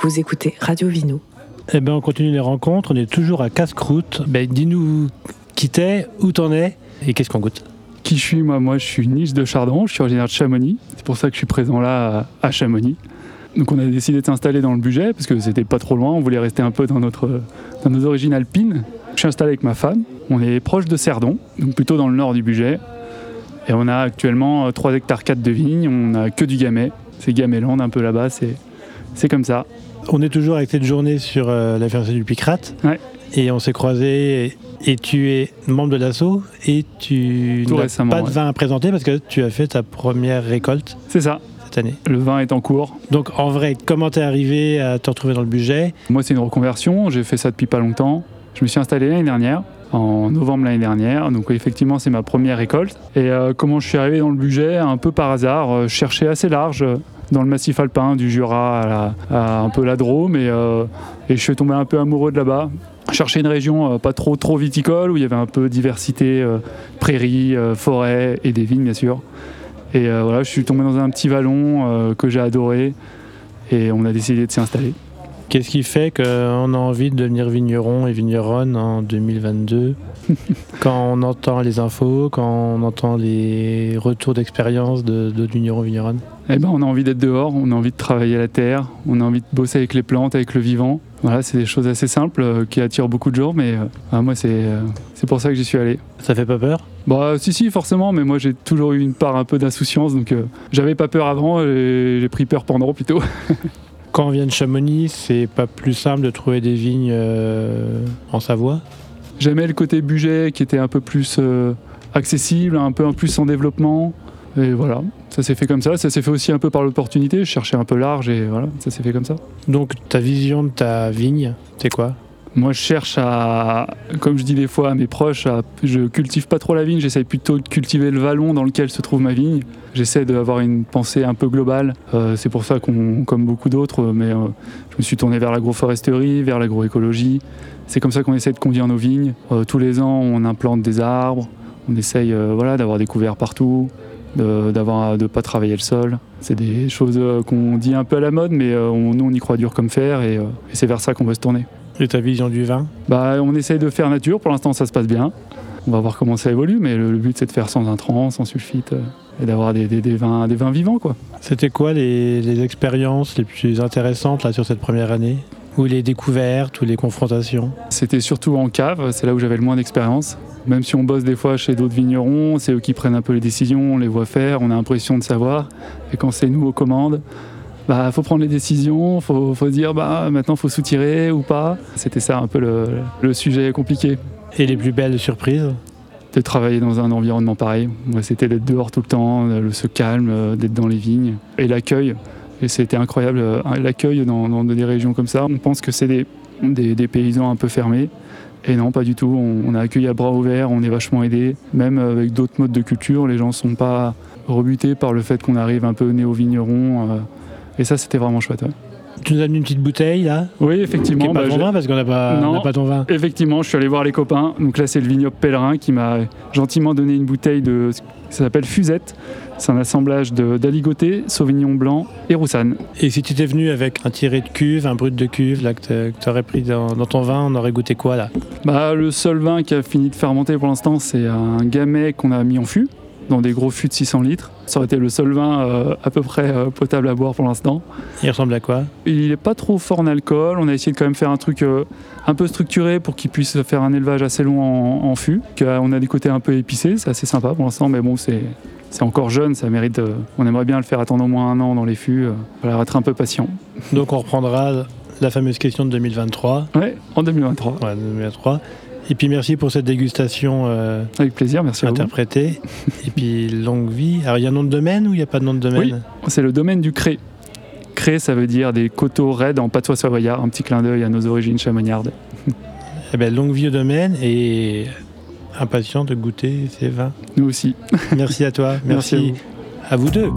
Vous écoutez Radio Vino. Eh ben, on continue les rencontres. On est toujours à Casse-Croûte. Ben, dis-nous qui t'es, où t'en es et qu'est-ce qu'on goûte. Qui je suis moi? Moi, je suis Niche de Chardon. Je suis originaire de Chamonix. C'est pour ça que je suis présent là à Chamonix. Donc, on a décidé de s'installer dans le budget parce que c'était pas trop loin. On voulait rester un peu dans, notre, dans nos origines alpines. Je suis installé avec ma femme. On est proche de Cerdon, donc plutôt dans le nord du budget. Et on a actuellement 3 hectares 4 de vignes. On a que du gamay. C'est gaméland un peu là-bas. C'est comme ça. On est toujours avec cette journée sur euh, la ferme du Picrate. Ouais. Et on s'est croisés et, tu es membre de l'assaut et tu n'as pas de vin à présenter parce que tu as fait ta première récolte. C'est ça. Cette année. Le vin est en cours. Donc en vrai, comment t'es arrivé à te retrouver dans le budget? Moi c'est une reconversion, j'ai fait ça depuis pas longtemps. Je me suis installé l'année dernière en novembre l'année dernière. Donc effectivement, c'est ma première récolte. Et euh, comment je suis arrivé dans le budget? Un peu par hasard. Euh, cherchais assez large dans le massif alpin, du Jura à, un peu la Drôme. Et, euh, et, je suis tombé un peu amoureux de là-bas. Chercher une région euh, pas trop trop viticole où il y avait un peu diversité, euh, prairies, forêts et des vignes bien sûr. Et voilà, je suis tombé dans un petit vallon que j'ai adoré et on a décidé de s'y installer. Qu'est-ce qui fait qu'on a envie de devenir vigneron et vigneronne en 2022 Quand on entend les infos, quand on entend les retours d'expérience de, de vignerons vigneronnes eh ben, on a envie d'être dehors, on a envie de travailler la terre, on a envie de bosser avec les plantes, avec le vivant. Voilà, c'est des choses assez simples euh, qui attirent beaucoup de gens, mais euh, ah, moi, euh, c'est pour ça que j'y suis allé. Ça fait pas peur? Bah, si, si, forcément, mais moi, j'ai toujours eu une part un peu d'insouciance, donc j'avais pas peur avant, j'ai pris peur pendant plutôt. Quand on vient de Chamonix, c'est pas plus simple de trouver des vignes en Savoie J'aimais le côté budget qui était un peu plus accessible, un peu en plus en développement. Et voilà, ça s'est fait comme ça. Ça s'est fait aussi un peu par l'opportunité. Je cherchais un peu large et voilà, ça s'est fait comme ça. Donc ta vision de ta vigne, c'est quoi? Moi, je cherche à, comme je dis des fois à mes proches, je cultive pas trop la vigne, j'essaie plutôt de cultiver le vallon dans lequel se trouve ma vigne. J'essaie d'avoir une pensée un peu globale. Euh, c'est pour ça qu'on, comme beaucoup d'autres, mais euh, je me suis tourné vers l'agroforesterie, vers l'agroécologie. C'est comme ça qu'on essaie de conduire nos vignes. Euh, tous les ans, on implante des arbres, on essaye voilà, d'avoir des couverts partout de ne pas travailler le sol. C'est des choses qu'on dit un peu à la mode, mais on, nous on y croit dur comme fer et, et c'est vers ça qu'on veut se tourner. Et ta vision du vin? Bah, On essaye de faire nature, pour l'instant ça se passe bien. On va voir comment ça évolue, mais le, but c'est de faire sans intrants, sans sulfite et d'avoir des, des, vins, des vins vivants. quoi. C'était quoi les, les, expériences les plus intéressantes là, sur cette première année? Ou les découvertes ou les confrontations? C'était surtout en cave, c'est là où j'avais le moins d'expérience. Même si on bosse des fois chez d'autres vignerons, c'est eux qui prennent un peu les décisions, on les voit faire, on a l'impression de savoir. Et quand c'est nous aux commandes, bah faut prendre les décisions, faut, faut dire bah maintenant faut soutirer ou pas. C'était ça un peu le, sujet compliqué. Et les plus belles surprises de travailler dans un environnement pareil. C'était d'être dehors tout le temps, le ce calme, d'être dans les vignes et l'accueil. Et c'était incroyable, l'accueil dans, des régions comme ça. On pense que c'est des, paysans un peu fermés. Et non, pas du tout. On, a accueilli à bras ouverts, on est vachement aidé. Même avec d'autres modes de culture, les gens ne sont pas rebutés par le fait qu'on arrive un peu néo-vigneron. Euh, et ça, c'était vraiment chouette. Tu nous as mis une petite bouteille là Oui, effectivement. Qui pas bah, ton vin parce qu'on n'a pas, pas ton vin. Effectivement, je suis allé voir les copains. Donc là, c'est le vignoble Pèlerin qui m'a gentiment donné une bouteille de. Ça s'appelle Fusette. C'est un assemblage d'aligoté, sauvignon blanc et roussanne. Et si tu étais venu avec un tiré de cuve, un brut de cuve là, que tu aurais pris dans, ton vin, on aurait goûté quoi là? Bah, Le seul vin qui a fini de fermenter pour l'instant, c'est un gamay qu'on a mis en fût dans des gros fûts de 600 litres. Ça aurait été le seul vin euh, à peu près euh, potable à boire pour l'instant. Il ressemble à quoi? Il n'est pas trop fort en alcool. On a essayé de quand même faire un truc euh, un peu structuré pour qu'il puisse faire un élevage assez long en, en fût. On a des côtés un peu épicés, c'est assez sympa pour l'instant, mais bon, c'est c'est encore jeune, ça mérite. on aimerait bien le faire attendre au moins un an dans les fûts. Il voilà, être un peu patient. Donc on reprendra la fameuse question de 2023. Oui, en 2023. Ouais, 2023. Et puis merci pour cette dégustation. Euh, Avec plaisir, merci interprétée. Et puis longue vie. Alors il y a un nom de domaine ou il n'y a pas de nom de domaine? Oui, c'est le domaine du Cré. Cré, ça veut dire des coteaux raides en patois savoyard. Un petit clin d'œil à nos origines chamoniardes. Eh bien, longue vie au domaine et impatient de goûter ces vins. Nous aussi. Merci à toi. Merci, à vous deux.